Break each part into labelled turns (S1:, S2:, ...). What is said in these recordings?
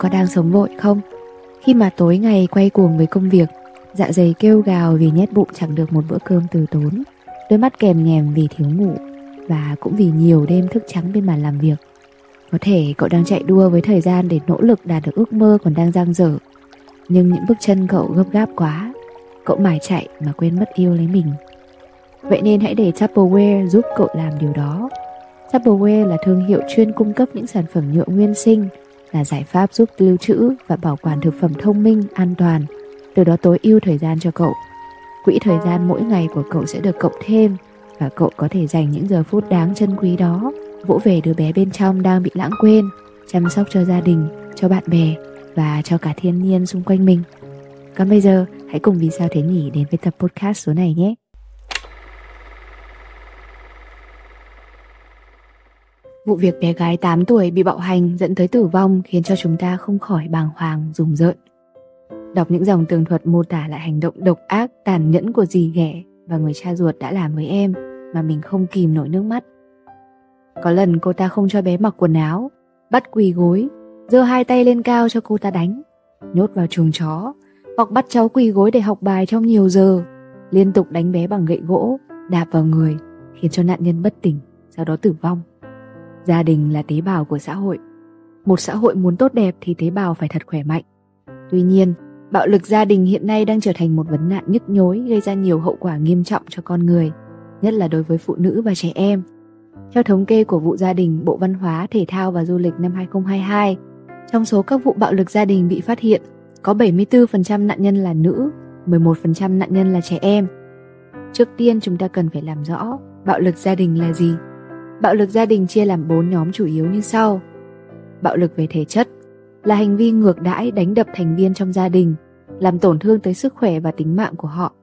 S1: có đang sống vội không? Khi mà tối ngày quay cuồng với công việc, dạ dày kêu gào vì nhét bụng chẳng được một bữa cơm từ tốn, đôi mắt kèm nhèm vì thiếu ngủ và cũng vì nhiều đêm thức trắng bên bàn làm việc. Có thể cậu đang chạy đua với thời gian để nỗ lực đạt được ước mơ còn đang dang dở, nhưng những bước chân cậu gấp gáp quá, cậu mải chạy mà quên mất yêu lấy mình. Vậy nên hãy để Tupperware giúp cậu làm điều đó. Tupperware là thương hiệu chuyên cung cấp những sản phẩm nhựa nguyên sinh, là giải pháp giúp lưu trữ và bảo quản thực phẩm thông minh, an toàn, từ đó tối ưu thời gian cho cậu. Quỹ thời gian mỗi ngày của cậu sẽ được cộng thêm và cậu có thể dành những giờ phút đáng trân quý đó vỗ về đứa bé bên trong đang bị lãng quên, chăm sóc cho gia đình, cho bạn bè và cho cả thiên nhiên xung quanh mình. Còn bây giờ, hãy cùng Vì sao thế nhỉ đến với tập podcast số này nhé. Vụ việc bé gái 8 tuổi bị bạo hành dẫn tới tử vong khiến cho chúng ta không khỏi bàng hoàng, rùng rợn. Đọc những dòng tường thuật mô tả lại hành động độc ác, tàn nhẫn của dì ghẻ và người cha ruột đã làm với em mà mình không kìm nổi nước mắt. Có lần cô ta không cho bé mặc quần áo, bắt quỳ gối, giơ hai tay lên cao cho cô ta đánh, nhốt vào chuồng chó, hoặc bắt cháu quỳ gối để học bài trong nhiều giờ, liên tục đánh bé bằng gậy gỗ, đạp vào người, khiến cho nạn nhân bất tỉnh, sau đó tử vong. Gia đình là tế bào của xã hội. Một xã hội muốn tốt đẹp thì tế bào phải thật khỏe mạnh. Tuy nhiên, bạo lực gia đình hiện nay đang trở thành một vấn nạn nhức nhối gây ra nhiều hậu quả nghiêm trọng cho con người, nhất là đối với phụ nữ và trẻ em. Theo thống kê của vụ gia đình Bộ Văn hóa, Thể thao và Du lịch năm 2022, trong số các vụ bạo lực gia đình bị phát hiện, có 74% nạn nhân là nữ, 11% nạn nhân là trẻ em. Trước tiên chúng ta cần phải làm rõ bạo lực gia đình là gì. Bạo lực gia đình chia làm 4 nhóm chủ yếu như sau. Bạo lực về thể chất là hành vi ngược đãi đánh đập thành viên trong gia đình, làm tổn thương tới sức khỏe và tính mạng của họ.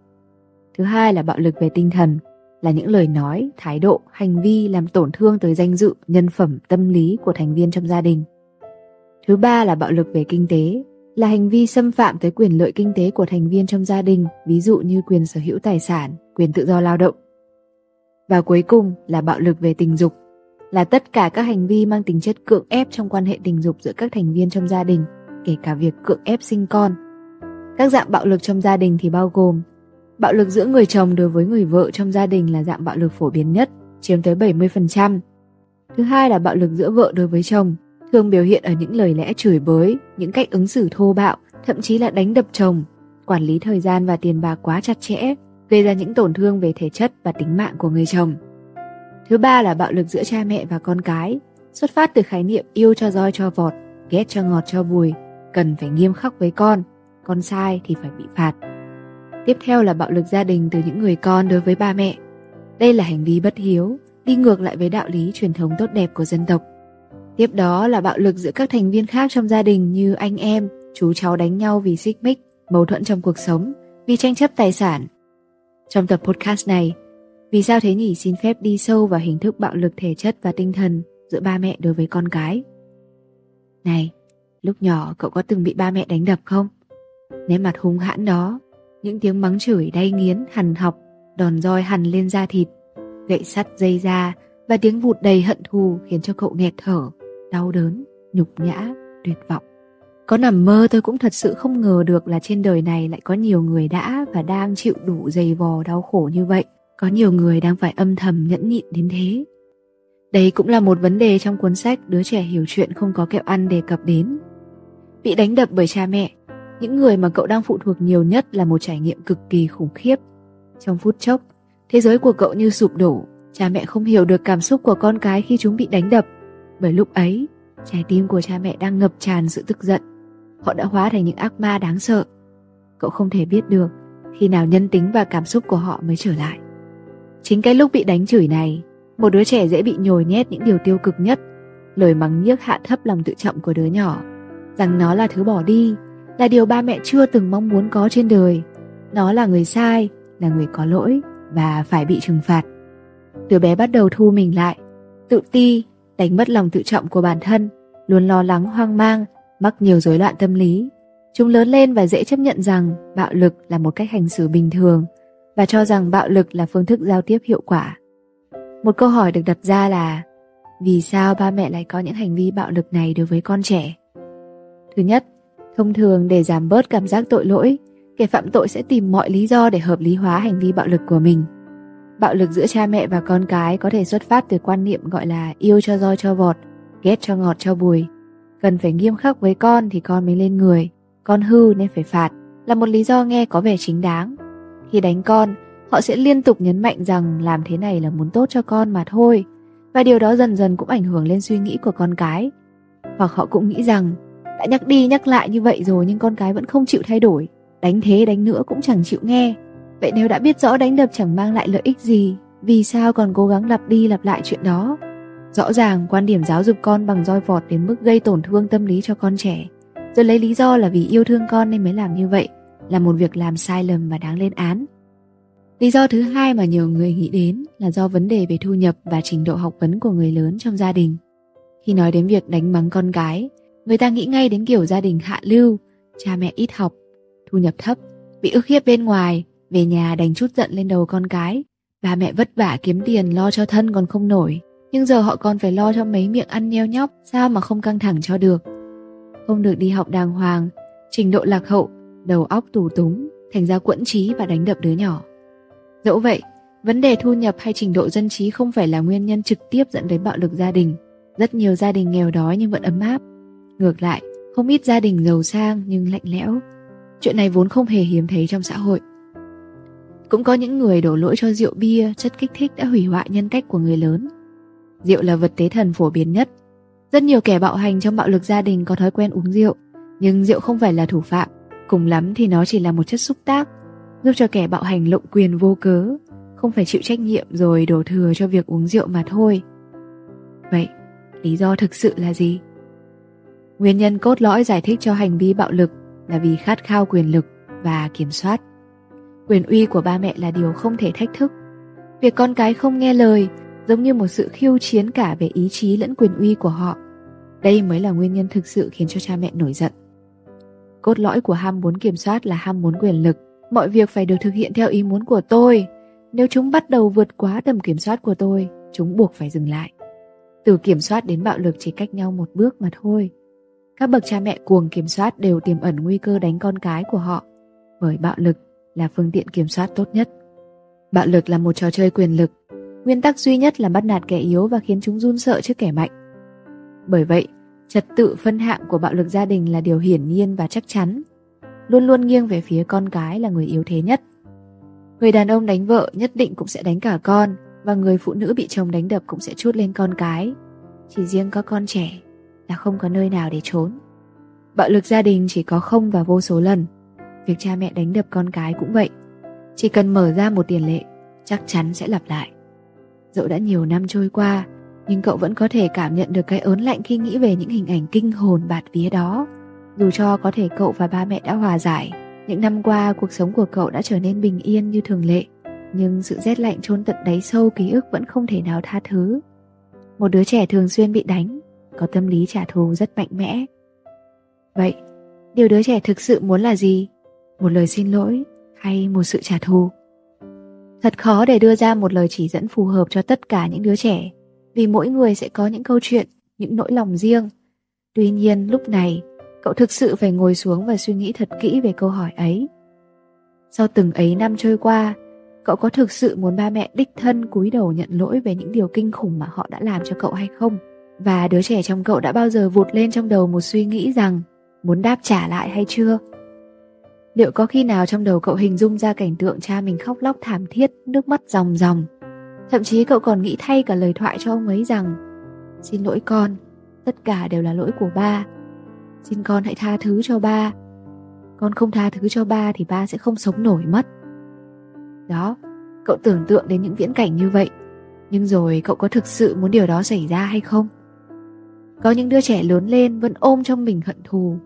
S1: Thứ hai là bạo lực về tinh thần, là những lời nói, thái độ, hành vi làm tổn thương tới danh dự, nhân phẩm, tâm lý của thành viên trong gia đình. Thứ ba là bạo lực về kinh tế, là hành vi xâm phạm tới quyền lợi kinh tế của thành viên trong gia đình, ví dụ như quyền sở hữu tài sản, quyền tự do lao động. Và cuối cùng là bạo lực về tình dục, là tất cả các hành vi mang tính chất cưỡng ép trong quan hệ tình dục giữa các thành viên trong gia đình, kể cả việc cưỡng ép sinh con. Các dạng bạo lực trong gia đình thì bao gồm Bạo lực giữa người chồng đối với người vợ trong gia đình là dạng bạo lực phổ biến nhất, chiếm tới 70%. Thứ hai là bạo lực giữa vợ đối với chồng, thường biểu hiện ở những lời lẽ chửi bới, những cách ứng xử thô bạo, thậm chí là đánh đập chồng, quản lý thời gian và tiền bạc quá chặt chẽ, gây ra những tổn thương về thể chất và tính mạng của người chồng. Thứ ba là bạo lực giữa cha mẹ và con cái, xuất phát từ khái niệm yêu cho roi cho vọt, ghét cho ngọt cho bùi, cần phải nghiêm khắc với con, con sai thì phải bị phạt. Tiếp theo là bạo lực gia đình từ những người con đối với ba mẹ. Đây là hành vi bất hiếu, đi ngược lại với đạo lý truyền thống tốt đẹp của dân tộc. Tiếp đó là bạo lực giữa các thành viên khác trong gia đình như anh em, chú cháu đánh nhau vì xích mích, mâu thuẫn trong cuộc sống, vì tranh chấp tài sản. Trong tập podcast này, vì sao thế nhỉ xin phép đi sâu vào hình thức bạo lực thể chất và tinh thần giữa ba mẹ đối với con cái. Này, lúc nhỏ cậu có từng bị ba mẹ đánh đập không? Nét mặt hung hãn đó những tiếng mắng chửi đay nghiến hằn học, đòn roi hằn lên da thịt, gậy sắt dây da và tiếng vụt đầy hận thù khiến cho cậu nghẹt thở, đau đớn, nhục nhã, tuyệt vọng. Có nằm mơ tôi cũng thật sự không ngờ được là trên đời này lại có nhiều người đã và đang chịu đủ dày vò đau khổ như vậy. Có nhiều người đang phải âm thầm nhẫn nhịn đến thế. Đây cũng là một vấn đề trong cuốn sách Đứa trẻ hiểu chuyện không có kẹo ăn đề cập đến. Bị đánh đập bởi cha mẹ những người mà cậu đang phụ thuộc nhiều nhất là một trải nghiệm cực kỳ khủng khiếp. Trong phút chốc, thế giới của cậu như sụp đổ, cha mẹ không hiểu được cảm xúc của con cái khi chúng bị đánh đập. Bởi lúc ấy, trái tim của cha mẹ đang ngập tràn sự tức giận. Họ đã hóa thành những ác ma đáng sợ. Cậu không thể biết được khi nào nhân tính và cảm xúc của họ mới trở lại. Chính cái lúc bị đánh chửi này, một đứa trẻ dễ bị nhồi nhét những điều tiêu cực nhất, lời mắng nhiếc hạ thấp lòng tự trọng của đứa nhỏ, rằng nó là thứ bỏ đi, là điều ba mẹ chưa từng mong muốn có trên đời. Nó là người sai, là người có lỗi và phải bị trừng phạt. Đứa bé bắt đầu thu mình lại, tự ti, đánh mất lòng tự trọng của bản thân, luôn lo lắng hoang mang, mắc nhiều rối loạn tâm lý. Chúng lớn lên và dễ chấp nhận rằng bạo lực là một cách hành xử bình thường và cho rằng bạo lực là phương thức giao tiếp hiệu quả. Một câu hỏi được đặt ra là vì sao ba mẹ lại có những hành vi bạo lực này đối với con trẻ? Thứ nhất, thông thường để giảm bớt cảm giác tội lỗi, kẻ phạm tội sẽ tìm mọi lý do để hợp lý hóa hành vi bạo lực của mình. Bạo lực giữa cha mẹ và con cái có thể xuất phát từ quan niệm gọi là yêu cho roi cho vọt, ghét cho ngọt cho bùi. Cần phải nghiêm khắc với con thì con mới lên người, con hư nên phải phạt, là một lý do nghe có vẻ chính đáng. Khi đánh con, họ sẽ liên tục nhấn mạnh rằng làm thế này là muốn tốt cho con mà thôi, và điều đó dần dần cũng ảnh hưởng lên suy nghĩ của con cái. Hoặc họ cũng nghĩ rằng đã nhắc đi nhắc lại như vậy rồi nhưng con cái vẫn không chịu thay đổi, đánh thế đánh nữa cũng chẳng chịu nghe. Vậy nếu đã biết rõ đánh đập chẳng mang lại lợi ích gì, vì sao còn cố gắng lặp đi lặp lại chuyện đó? Rõ ràng quan điểm giáo dục con bằng roi vọt đến mức gây tổn thương tâm lý cho con trẻ, rồi lấy lý do là vì yêu thương con nên mới làm như vậy, là một việc làm sai lầm và đáng lên án. Lý do thứ hai mà nhiều người nghĩ đến là do vấn đề về thu nhập và trình độ học vấn của người lớn trong gia đình. Khi nói đến việc đánh mắng con gái, người ta nghĩ ngay đến kiểu gia đình hạ lưu, cha mẹ ít học, thu nhập thấp, bị ức hiếp bên ngoài, về nhà đánh chút giận lên đầu con cái. bà mẹ vất vả kiếm tiền lo cho thân còn không nổi, nhưng giờ họ còn phải lo cho mấy miệng ăn nheo nhóc, sao mà không căng thẳng cho được. Không được đi học đàng hoàng, trình độ lạc hậu, đầu óc tù túng, thành ra quẫn trí và đánh đập đứa nhỏ. Dẫu vậy, vấn đề thu nhập hay trình độ dân trí không phải là nguyên nhân trực tiếp dẫn đến bạo lực gia đình. Rất nhiều gia đình nghèo đói nhưng vẫn ấm áp. Ngược lại, không ít gia đình giàu sang nhưng lạnh lẽo. Chuyện này vốn không hề hiếm thấy trong xã hội. Cũng có những người đổ lỗi cho rượu bia, chất kích thích đã hủy hoại nhân cách của người lớn. Rượu là vật tế thần phổ biến nhất. Rất nhiều kẻ bạo hành trong bạo lực gia đình có thói quen uống rượu, nhưng rượu không phải là thủ phạm, cùng lắm thì nó chỉ là một chất xúc tác, giúp cho kẻ bạo hành lộng quyền vô cớ, không phải chịu trách nhiệm rồi đổ thừa cho việc uống rượu mà thôi. Vậy, lý do thực sự là gì? Nguyên nhân cốt lõi giải thích cho hành vi bạo lực là vì khát khao quyền lực và kiểm soát. Quyền uy của ba mẹ là điều không thể thách thức. Việc con cái không nghe lời giống như một sự khiêu chiến cả về ý chí lẫn quyền uy của họ. Đây mới là nguyên nhân thực sự khiến cho cha mẹ nổi giận. Cốt lõi của ham muốn kiểm soát là ham muốn quyền lực. Mọi việc phải được thực hiện theo ý muốn của tôi. Nếu chúng bắt đầu vượt quá tầm kiểm soát của tôi, chúng buộc phải dừng lại. Từ kiểm soát đến bạo lực chỉ cách nhau một bước mà thôi. Các bậc cha mẹ cuồng kiểm soát đều tiềm ẩn nguy cơ đánh con cái của họ, bởi bạo lực là phương tiện kiểm soát tốt nhất. Bạo lực là một trò chơi quyền lực, nguyên tắc duy nhất là bắt nạt kẻ yếu và khiến chúng run sợ trước kẻ mạnh. Bởi vậy, trật tự phân hạng của bạo lực gia đình là điều hiển nhiên và chắc chắn, luôn luôn nghiêng về phía con cái là người yếu thế nhất. Người đàn ông đánh vợ nhất định cũng sẽ đánh cả con, và người phụ nữ bị chồng đánh đập cũng sẽ chút lên con cái. Chỉ riêng có con trẻ là không có nơi nào để trốn. Bạo lực gia đình chỉ có không và vô số lần. Việc cha mẹ đánh đập con cái cũng vậy. Chỉ cần mở ra một tiền lệ, chắc chắn sẽ lặp lại. Dẫu đã nhiều năm trôi qua, nhưng cậu vẫn có thể cảm nhận được cái ớn lạnh khi nghĩ về những hình ảnh kinh hồn bạt vía đó. Dù cho có thể cậu và ba mẹ đã hòa giải, những năm qua cuộc sống của cậu đã trở nên bình yên như thường lệ, nhưng sự rét lạnh chôn tận đáy sâu ký ức vẫn không thể nào tha thứ. Một đứa trẻ thường xuyên bị đánh, có tâm lý trả thù rất mạnh mẽ. Vậy, điều đứa trẻ thực sự muốn là gì? Một lời xin lỗi hay một sự trả thù? Thật khó để đưa ra một lời chỉ dẫn phù hợp cho tất cả những đứa trẻ, vì mỗi người sẽ có những câu chuyện, những nỗi lòng riêng. Tuy nhiên, lúc này, cậu thực sự phải ngồi xuống và suy nghĩ thật kỹ về câu hỏi ấy. Sau từng ấy năm trôi qua, cậu có thực sự muốn ba mẹ đích thân cúi đầu nhận lỗi về những điều kinh khủng mà họ đã làm cho cậu hay không? Và đứa trẻ trong cậu đã bao giờ vụt lên trong đầu một suy nghĩ rằng muốn đáp trả lại hay chưa? Liệu có khi nào trong đầu cậu hình dung ra cảnh tượng cha mình khóc lóc thảm thiết, nước mắt ròng ròng? Thậm chí cậu còn nghĩ thay cả lời thoại cho ông ấy rằng Xin lỗi con, tất cả đều là lỗi của ba. Xin con hãy tha thứ cho ba. Con không tha thứ cho ba thì ba sẽ không sống nổi mất. Đó, cậu tưởng tượng đến những viễn cảnh như vậy. Nhưng rồi cậu có thực sự muốn điều đó xảy ra hay không? Có những đứa trẻ lớn lên vẫn ôm trong mình hận thù.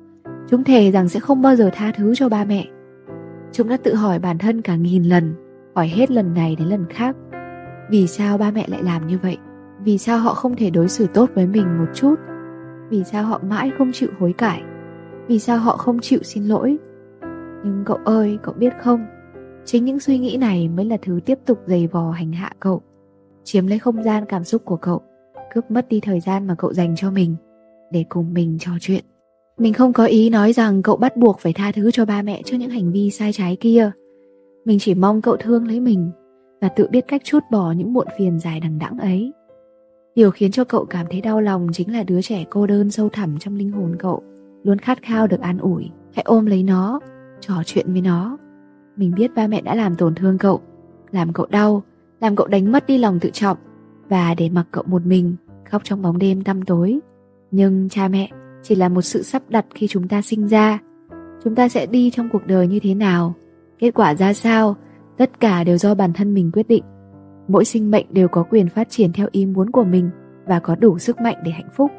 S1: Chúng thề rằng sẽ không bao giờ tha thứ cho ba mẹ. Chúng đã tự hỏi bản thân cả nghìn lần, hỏi hết lần này đến lần khác. Vì sao ba mẹ lại làm như vậy? Vì sao họ không thể đối xử tốt với mình một chút? Vì sao họ mãi không chịu hối cải? Vì sao họ không chịu xin lỗi? Nhưng cậu ơi, cậu biết không? Chính những suy nghĩ này mới là thứ tiếp tục dày vò hành hạ cậu, chiếm lấy không gian cảm xúc của cậu cướp mất đi thời gian mà cậu dành cho mình để cùng mình trò chuyện mình không có ý nói rằng cậu bắt buộc phải tha thứ cho ba mẹ trước những hành vi sai trái kia. Mình chỉ mong cậu thương lấy mình và tự biết cách chút bỏ những muộn phiền dài đằng đẵng ấy. Điều khiến cho cậu cảm thấy đau lòng chính là đứa trẻ cô đơn sâu thẳm trong linh hồn cậu, luôn khát khao được an ủi. Hãy ôm lấy nó, trò chuyện với nó. Mình biết ba mẹ đã làm tổn thương cậu, làm cậu đau, làm cậu đánh mất đi lòng tự trọng và để mặc cậu một mình khóc trong bóng đêm tăm tối. Nhưng cha mẹ chỉ là một sự sắp đặt khi chúng ta sinh ra. Chúng ta sẽ đi trong cuộc đời như thế nào, kết quả ra sao, tất cả đều do bản thân mình quyết định. Mỗi sinh mệnh đều có quyền phát triển theo ý muốn của mình và có đủ sức mạnh để hạnh phúc.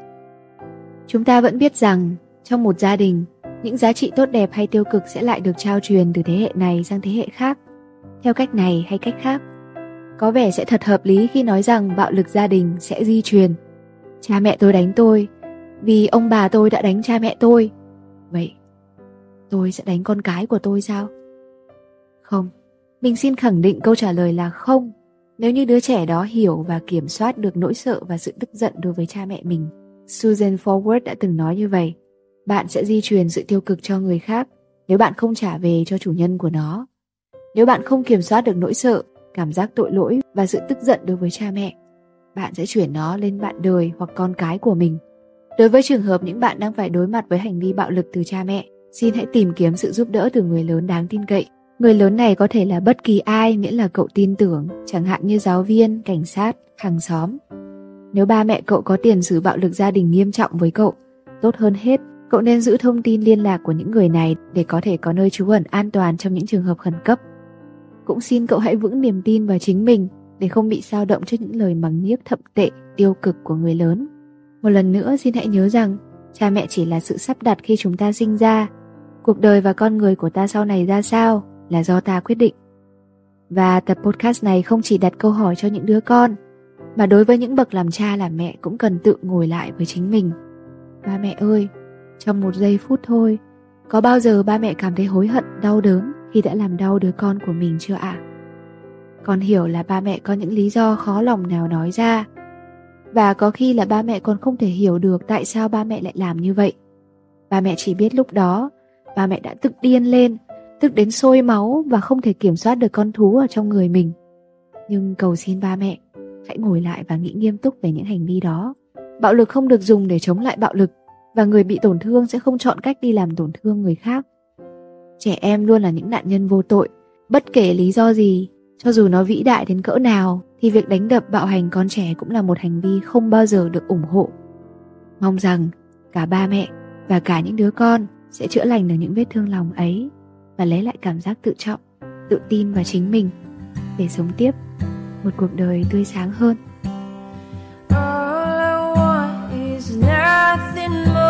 S1: Chúng ta vẫn biết rằng trong một gia đình, những giá trị tốt đẹp hay tiêu cực sẽ lại được trao truyền từ thế hệ này sang thế hệ khác, theo cách này hay cách khác. Có vẻ sẽ thật hợp lý khi nói rằng bạo lực gia đình sẽ di truyền. Cha mẹ tôi đánh tôi vì ông bà tôi đã đánh cha mẹ tôi. Vậy, tôi sẽ đánh con cái của tôi sao? Không, mình xin khẳng định câu trả lời là không. Nếu như đứa trẻ đó hiểu và kiểm soát được nỗi sợ và sự tức giận đối với cha mẹ mình. Susan Forward đã từng nói như vậy. Bạn sẽ di truyền sự tiêu cực cho người khác nếu bạn không trả về cho chủ nhân của nó. Nếu bạn không kiểm soát được nỗi sợ, cảm giác tội lỗi và sự tức giận đối với cha mẹ, bạn sẽ chuyển nó lên bạn đời hoặc con cái của mình. Đối với trường hợp những bạn đang phải đối mặt với hành vi bạo lực từ cha mẹ, xin hãy tìm kiếm sự giúp đỡ từ người lớn đáng tin cậy. Người lớn này có thể là bất kỳ ai miễn là cậu tin tưởng, chẳng hạn như giáo viên, cảnh sát, hàng xóm. Nếu ba mẹ cậu có tiền sử bạo lực gia đình nghiêm trọng với cậu, tốt hơn hết, cậu nên giữ thông tin liên lạc của những người này để có thể có nơi trú ẩn an toàn trong những trường hợp khẩn cấp. Cũng xin cậu hãy vững niềm tin vào chính mình để không bị sao động trước những lời mắng nhiếc thậm tệ, tiêu cực của người lớn. Một lần nữa xin hãy nhớ rằng cha mẹ chỉ là sự sắp đặt khi chúng ta sinh ra. Cuộc đời và con người của ta sau này ra sao là do ta quyết định. Và tập podcast này không chỉ đặt câu hỏi cho những đứa con, mà đối với những bậc làm cha làm mẹ cũng cần tự ngồi lại với chính mình. Ba mẹ ơi, trong một giây phút thôi, có bao giờ ba mẹ cảm thấy hối hận, đau đớn khi đã làm đau đứa con của mình chưa ạ? À? Con hiểu là ba mẹ có những lý do khó lòng nào nói ra, và có khi là ba mẹ còn không thể hiểu được tại sao ba mẹ lại làm như vậy. Ba mẹ chỉ biết lúc đó, ba mẹ đã tức điên lên, tức đến sôi máu và không thể kiểm soát được con thú ở trong người mình. Nhưng cầu xin ba mẹ, hãy ngồi lại và nghĩ nghiêm túc về những hành vi đó. Bạo lực không được dùng để chống lại bạo lực và người bị tổn thương sẽ không chọn cách đi làm tổn thương người khác. Trẻ em luôn là những nạn nhân vô tội, bất kể lý do gì, cho dù nó vĩ đại đến cỡ nào thì việc đánh đập bạo hành con trẻ cũng là một hành vi không bao giờ được ủng hộ. Mong rằng cả ba mẹ và cả những đứa con sẽ chữa lành được những vết thương lòng ấy và lấy lại cảm giác tự trọng, tự tin vào chính mình để sống tiếp một cuộc đời tươi sáng hơn. All I want is nothing more.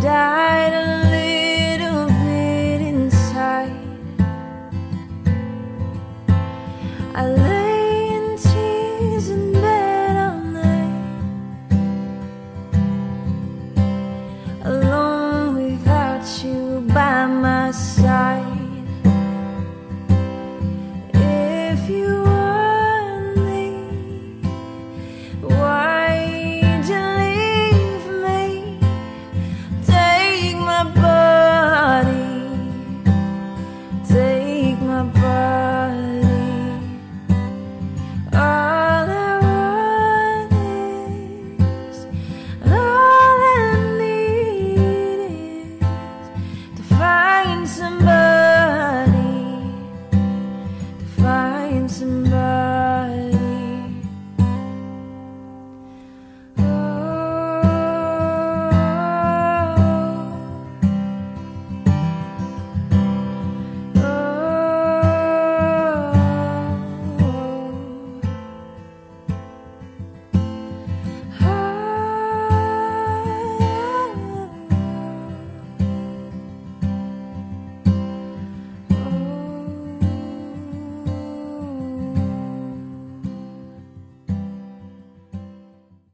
S1: died